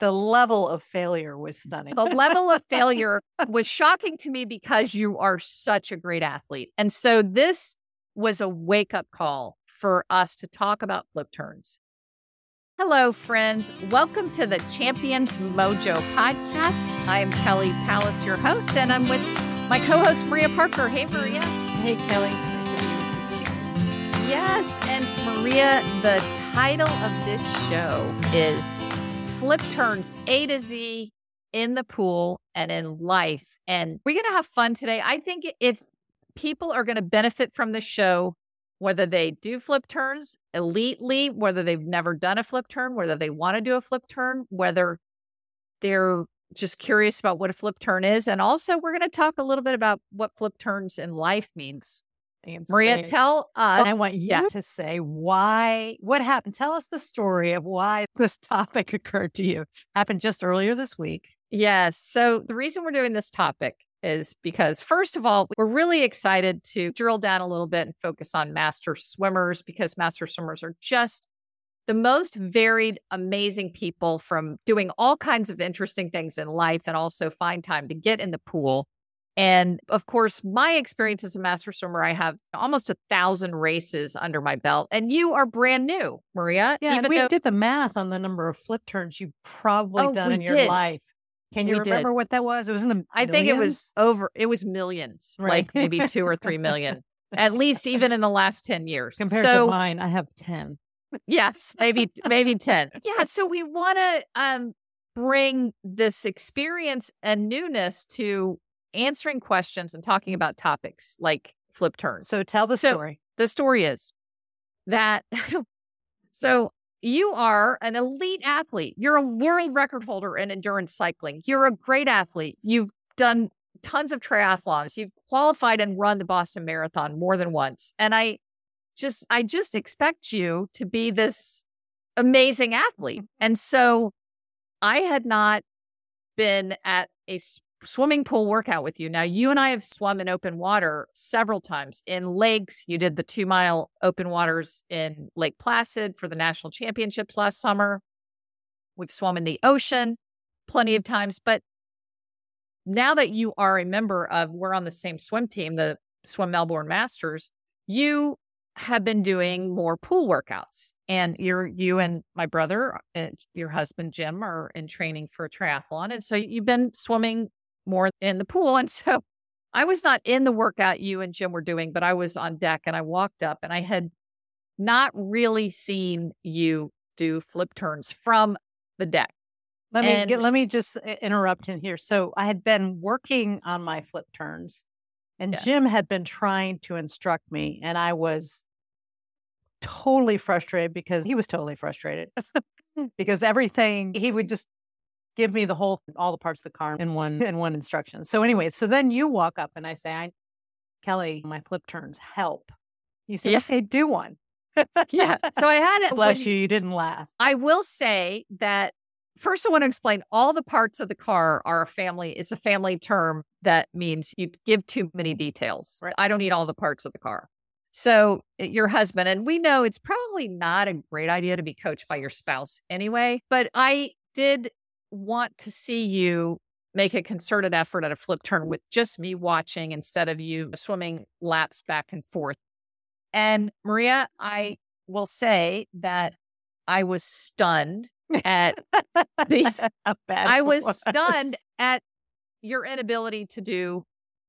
The level of failure was stunning. The level of failure was shocking to me because you are such a great athlete. And so this was a wake up call for us to talk about flip turns. Hello, friends. Welcome to the Champions Mojo podcast. I am Kelly Palace, your host, and I'm with my co host, Maria Parker. Hey, Maria. Hey, Kelly. Yes. And Maria, the title of this show is Flip Turns A to Z in the pool and in life. And we're going to have fun today. I think if people are going to benefit from the show, whether they do flip turns elitely, whether they've never done a flip turn, whether they want to do a flip turn, whether they're just curious about what a flip turn is. And also, we're going to talk a little bit about what flip turns in life means. Maria, tell us. I want you to say why, what happened. Tell us the story of why this topic occurred to you. Happened just earlier this week. Yes. So, the reason we're doing this topic is because, first of all, we're really excited to drill down a little bit and focus on master swimmers because master swimmers are just the most varied, amazing people from doing all kinds of interesting things in life and also find time to get in the pool. And of course, my experience as a master swimmer, I have almost a thousand races under my belt. And you are brand new, Maria. Yeah, and we though- did the math on the number of flip turns you've probably Oh, done in your did. life. Can you We did. remember what that was? It was in the I think it was over, it was millions, Right. like maybe two or three million, at least even in the last 10 years. compared so, to mine. I have 10. Yes, maybe maybe 10. Yeah, so we want to um bring this experience and newness to answering questions and talking about topics like flip turns. So tell the So- story. the story is that so you are an elite athlete. You're a world record holder in endurance cycling. You're a great athlete. You've done tons of triathlons. You've qualified and run the Boston Marathon more than once. And I just I just expect you to be this amazing athlete. Mm-hmm. And so I had not been at a swimming pool workout with you. Now, you and I have swum in open water several times in lakes. You did the two mile open waters in Lake Placid for the national championships last summer. We've swum in the ocean plenty of times. But now that you are a member of, we're on the same swim team, the Swim Melbourne Masters, you have been doing more pool workouts and you're you and my brother uh, your husband jim are in training for a triathlon and so you've been swimming more in the pool and so i was not in the workout you and jim were doing but i was on deck and i walked up and i had not really seen you do flip turns from the deck Let me And- get, let me just interrupt in here. So I had been working on my flip turns, and Yes. Jim had been trying to instruct me, and I was totally frustrated because he was totally frustrated because everything he would just give me the whole all the parts of the car in one in one instruction. So anyway, so then you walk up and I say, "I, Kelly, my flip turns help." You say, Yeah. "Okay, do one." yeah so i had it Bless you, you didn't laugh. I will say that first, I want to explain all the parts of the car are a family. It's a family term that means you give too many details. Right. I don't need all the parts of the car. So, uh, your husband, and we know it's probably not a great idea to be coached by your spouse anyway, but I did want to see you make a concerted effort at a flip turn with just me watching instead of you swimming laps back and forth. And Maria, I will say that I was stunned at the bad I it was stunned at your inability to do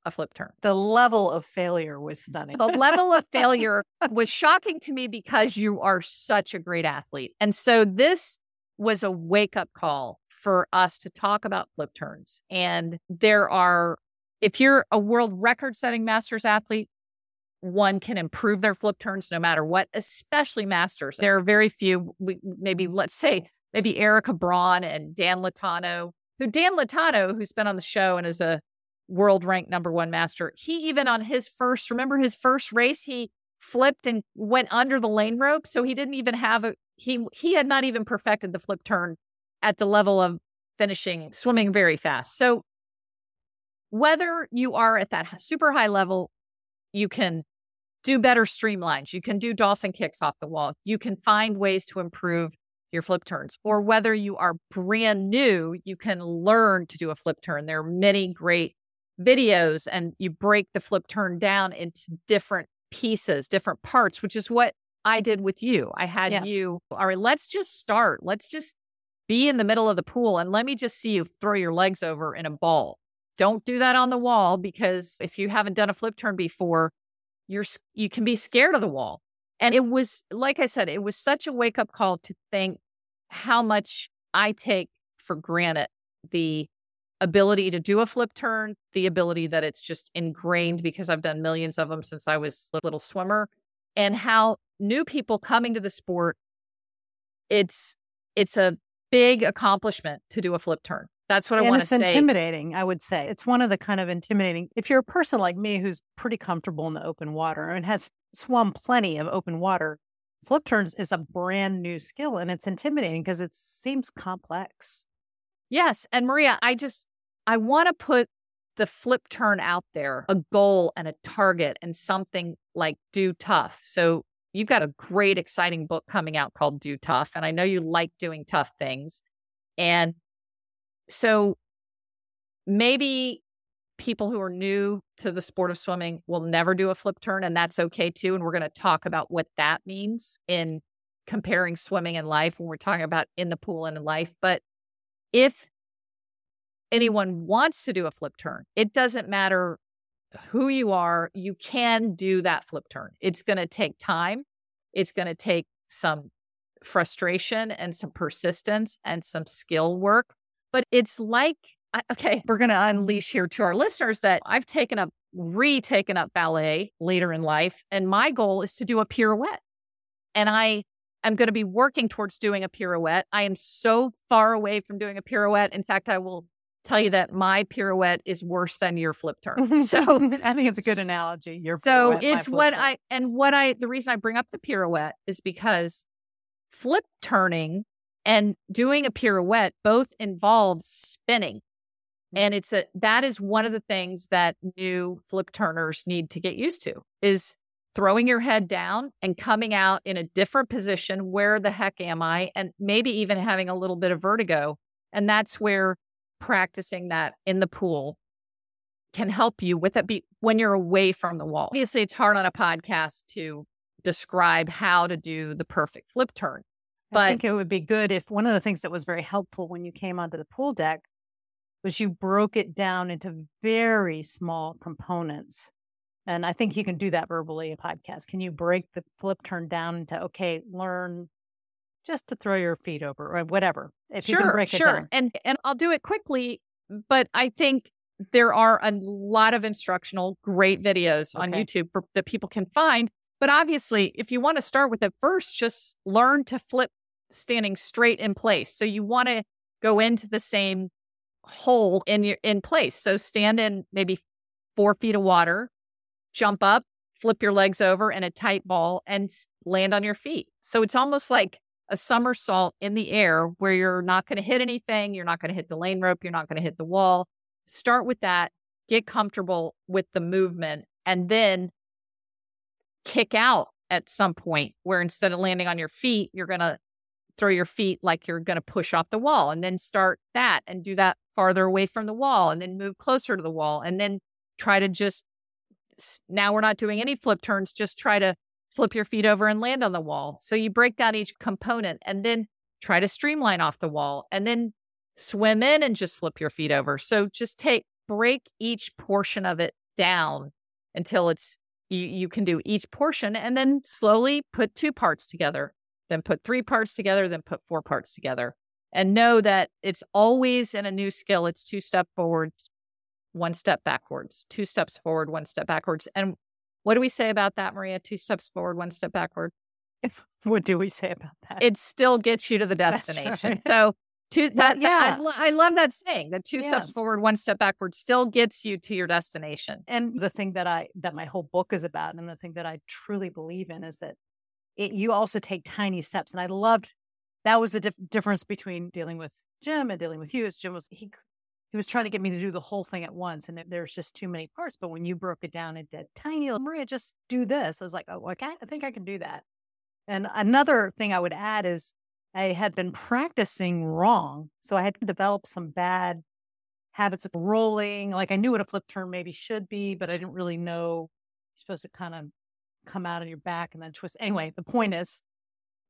a flip turn. The level of failure was stunning. The level of failure was shocking to me because you are such a great athlete. And so this was a wake up call for us to talk about flip turns. And there are, if you're a world record setting masters athlete, one can improve their flip turns no matter what, especially masters. There are very few, maybe let's say, maybe Erica Braun and Dan Latano, who Dan Latano, who's been on the show and is a world ranked number one master, he even on his first, remember his first race, he flipped and went under the lane rope. So he didn't even have a, he, he had not even perfected the flip turn at the level of finishing swimming very fast. So whether you are at that super high level, you can do better streamlines. You can do dolphin kicks off the wall. You can find ways to improve your flip turns, or whether you are brand new, you can learn to do a flip turn. There are many great videos, and you break the flip turn down into different pieces, different parts, which is what I did with you. I had Yes. you, all right, let's just start. Let's just be in the middle of the pool and let me just see you throw your legs over in a ball. Don't do that on the wall because if you haven't done a flip turn before, you're you can be scared of the wall. And it was like I said, it was such a wake up call to think how much I take for granted the ability to do a flip turn, the ability that it's just ingrained because I've done millions of them since I was a little swimmer, and how new people coming to the sport, it's it's a big accomplishment to do a flip turn. That's what I want to say. it's intimidating, I would say. It's one of the kind of intimidating. If you're a person like me who's pretty comfortable in the open water and has swum plenty of open water, flip turns is a brand new skill and it's intimidating because it seems complex. Yes. And Maria, I just, I want to put the flip turn out there, a goal and a target and something like do tough. So you've got a great, exciting book coming out called Do Tough. And I know you like doing tough things. And so maybe people who are new to the sport of swimming will never do a flip turn, and that's okay too. And we're going to talk about what that means in comparing swimming and life when we're talking about in the pool and in life. But if anyone wants to do a flip turn, it doesn't matter who you are, you can do that flip turn. It's going to take time, it's going to take some frustration and some persistence and some skill work. But it's like, okay, we're going to unleash here to our listeners that I've taken up, retaken up ballet later in life. And my goal is to do a pirouette. And I am going to be working towards doing a pirouette. I am so far away from doing a pirouette. In fact, I will tell you that my pirouette is worse than your flip turn. So I think it's a good analogy. Your so it's what turn. I and what I the reason I bring up the pirouette is because flip turning and doing a pirouette both involves spinning. Mm. And it's a that is one of the things that new flip turners need to get used to is throwing your head down and coming out in a different position. Where the heck am I? And maybe even having a little bit of vertigo. And that's where practicing that in the pool can help you with it be when you're away from the wall. Obviously, it's hard on a podcast to describe how to do the perfect flip turn. I But think it would be good if one of the things that was very helpful when you came onto the pool deck was you broke it down into very small components. And I think you can do that verbally in podcast. Can you break the flip turn down into okay, learn just to throw your feet over or whatever. If you can break it sure. down. And and I'll do it quickly, but I think there are a lot of instructional great videos on Okay. YouTube for, that people can find. But obviously, if you want to start with it first, just learn to flip standing straight in place. So you want to go into the same hole in your in place. So stand in maybe four feet of water, jump up, flip your legs over in a tight ball, and land on your feet. So it's almost like a somersault in the air where you're not going to hit anything. You're not going to hit the lane rope. You're not going to hit the wall. Start with that. Get comfortable with the movement and then kick out at some point where instead of landing on your feet, you're going to throw your feet like you're going to push off the wall and then start that and do that farther away from the wall and then move closer to the wall and then try to just now we're not doing any flip turns just try to flip your feet over and land on the wall so you break down each component and then try to streamline off the wall and then swim in and just flip your feet over so just take break each portion of it down until it's you, you can do each portion and then slowly put two parts together then put three parts together, then put four parts together. And know that it's always in a new skill, it's two step forward, one step backwards, two steps forward, one step backwards. And what do we say about that, Maria? Two steps forward, one step backward. What do we say about that? It still gets you to the destination. right. So, two, that, yeah. I, I love that saying that two steps forward, one step backward still gets you to your destination. and the thing that I that my whole book is about, and the thing that I truly believe in is that it, you also take tiny steps. And I loved that was the dif- difference between dealing with Jim and dealing with you. Is Jim was he he was trying to get me to do the whole thing at once, and there's just too many parts. But when you broke it down into tiny, little- Maria, just do this. I was like, oh, okay, I think I can do that. And another thing I would add is I had been practicing wrong. So I had developed some bad habits of rolling. Like I knew what a flip turn maybe should be, but I didn't really know you're supposed to kind of come out on your back and then twist. Anyway, the point is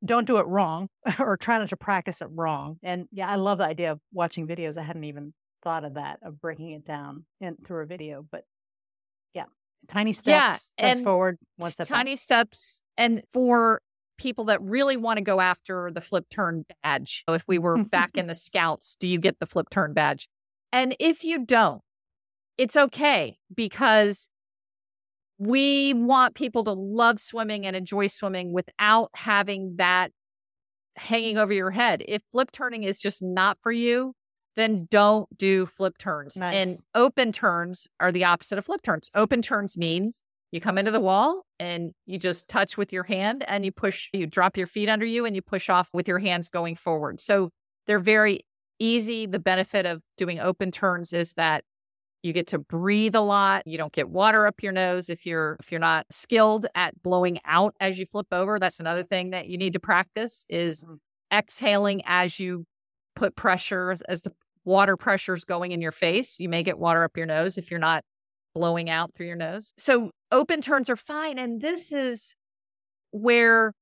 don't do it wrong or try not to practice it wrong. And yeah, I love the idea of watching videos. I hadn't even thought of that, of breaking it down in, through a video. But yeah, tiny steps, yeah, steps forward, one step Tiny back. steps. And for people that really want to go after the flip turn badge, if we were back in the scouts, do you get the flip turn badge? And if you don't, it's okay because we want people to love swimming and enjoy swimming without having that hanging over your head. If flip turning is just not for you, then don't do flip turns. Nice. And open turns are the opposite of flip turns. Open turns means you come into the wall and you just touch with your hand and you push, you drop your feet under you and you push off with your hands going forward. So they're very easy. The benefit of doing open turns is that you get to breathe a lot. You don't get water up your nose if you're if you're not skilled at blowing out as you flip over. That's another thing that you need to practice is mm-hmm. exhaling as you put pressure as the water pressure is going in your face. You may get water up your nose if you're not blowing out through your nose. So open turns are fine and this is where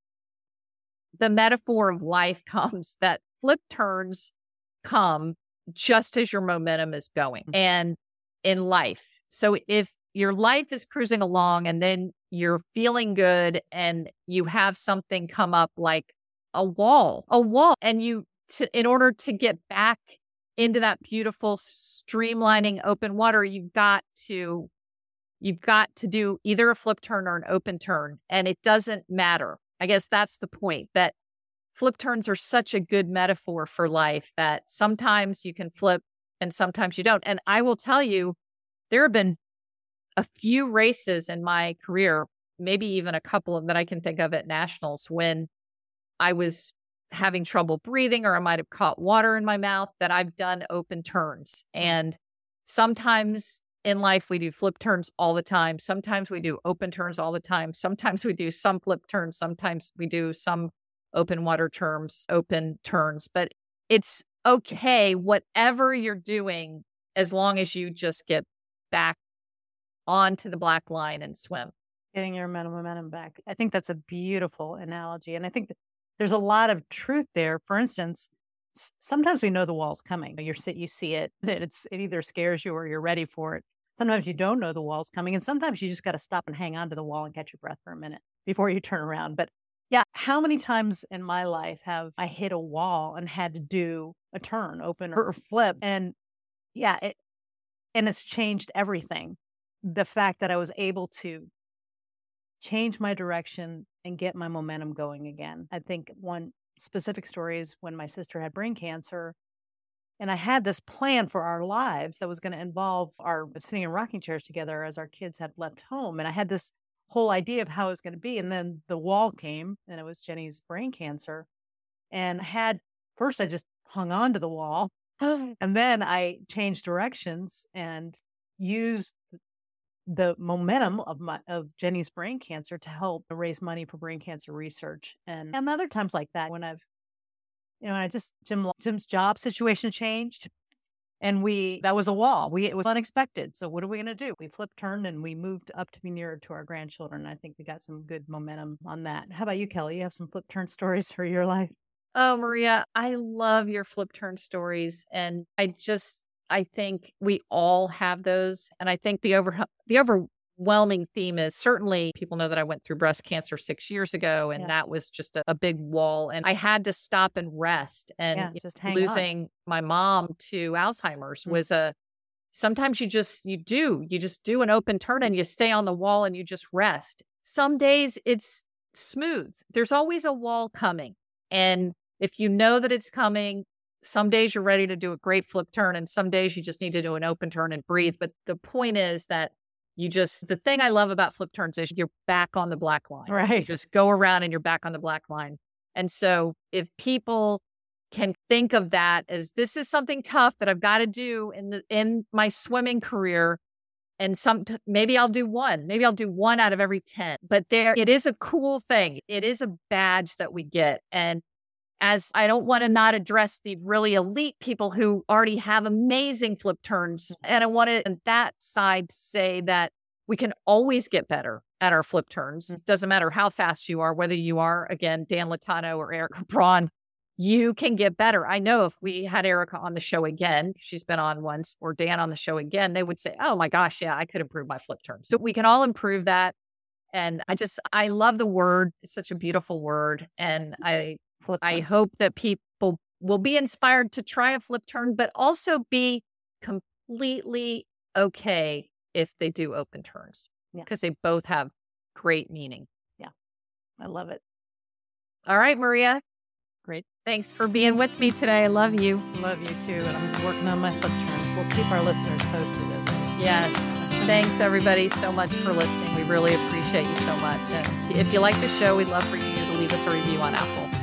the metaphor of life comes that flip turns come just as your momentum is going. Mm-hmm. And in life. So if your life is cruising along and then you're feeling good and you have something come up like a wall, a wall, and you, to, in order to get back into that beautiful streamlining open water, you've got to, you've got to do either a flip turn or an open turn. And it doesn't matter. I guess that's the point that flip turns are such a good metaphor for life that sometimes you can flip and sometimes you don't. And I will tell you, there have been a few races in my career, maybe even a couple of that I can think of at nationals when I was having trouble breathing or I might have caught water in my mouth that I've done open turns. Mm. And sometimes in life we do flip turns all the time. Sometimes we do open turns all the time. Sometimes we do some flip turns. Sometimes we do some open water terms, open turns. But it's okay, whatever you're doing, as long as you just get back onto the black line and swim. Getting your momentum back. I think that's a beautiful analogy. And I think there's a lot of truth there. For instance, sometimes we know the wall's coming. You're you see it, that it's it either scares you or you're ready for it. Sometimes you don't know the wall's coming, and sometimes you just got to stop and hang on to the wall and catch your breath for a minute before you turn around. But yeah, how many times in my life have I hit a wall and had to do a turn, open or flip? And yeah, it, and it's changed everything. The fact that I was able to change my direction and get my momentum going again. I think one specific story is when my sister had brain cancer and I had this plan for our lives that was going to involve our sitting in rocking chairs together as our kids had left home. And I had this whole idea of how it was going to be. And then the wall came and it was Jenny's brain cancer. And I had first, I just hung on to the wall. and then I changed directions and used the momentum of my of Jenny's brain cancer to help raise money for brain cancer research. And, and other times like that when I've you know, I just Jim Jim's job situation changed and we that was a wall. We it was unexpected so what are we going to do? We flipped turned and we moved up to be nearer to our grandchildren i think we got some good momentum on that. How about you kelly? You have some flip turn stories for your life. Oh maria i love your flip turn stories and i just i think we all have those and i think the over the overwhelming theme is certainly people know that I went through breast cancer six years ago, and yeah. that was just a, a, big wall. And I had to stop and rest. And yeah, just losing on. my mom to Alzheimer's mm-hmm. was a sometimes you just you do you just do an open turn and you stay on the wall and you just rest. Some days it's smooth. There's always a wall coming, and if you know that it's coming, some days you're ready to do a great flip turn and some days you just need to do an open turn and breathe but the point is that you just, the thing I love about flip turns is you're back on the black line. Right. You just go around and you're back on the black line. And so if people can think of that as this is something tough that I've got to do in the in my swimming career and some maybe I'll do one maybe I'll do one out of every 10 but there it is a cool thing it is a badge that we get and as I don't want to not address the really elite people who already have amazing flip turns. Mm. And I want to, on that side, say that we can always get better at our flip turns. Mm. It doesn't matter how fast you are, whether you are, again, Dan Latano or Erica Braun, you can get better. I know if we had Erica on the show again, she's been on once, or Dan on the show again, they would say, oh my gosh, yeah, I could improve my flip turn. So we can all improve that. And I just, I love the word. It's such a beautiful word. And I, flip I hope that people will be inspired to try a flip turn, but also be completely okay if they do open turns because yeah. they both have great meaning. Yeah. I love it. All right, Maria. Great. Thanks for being with me today. I love you. Love you too. And I'm working on my flip turn. We'll keep our listeners posted as I. Yes. Thanks everybody so much for listening. We really appreciate you so much. And if you like the show, we'd love for you to leave us a review on Apple.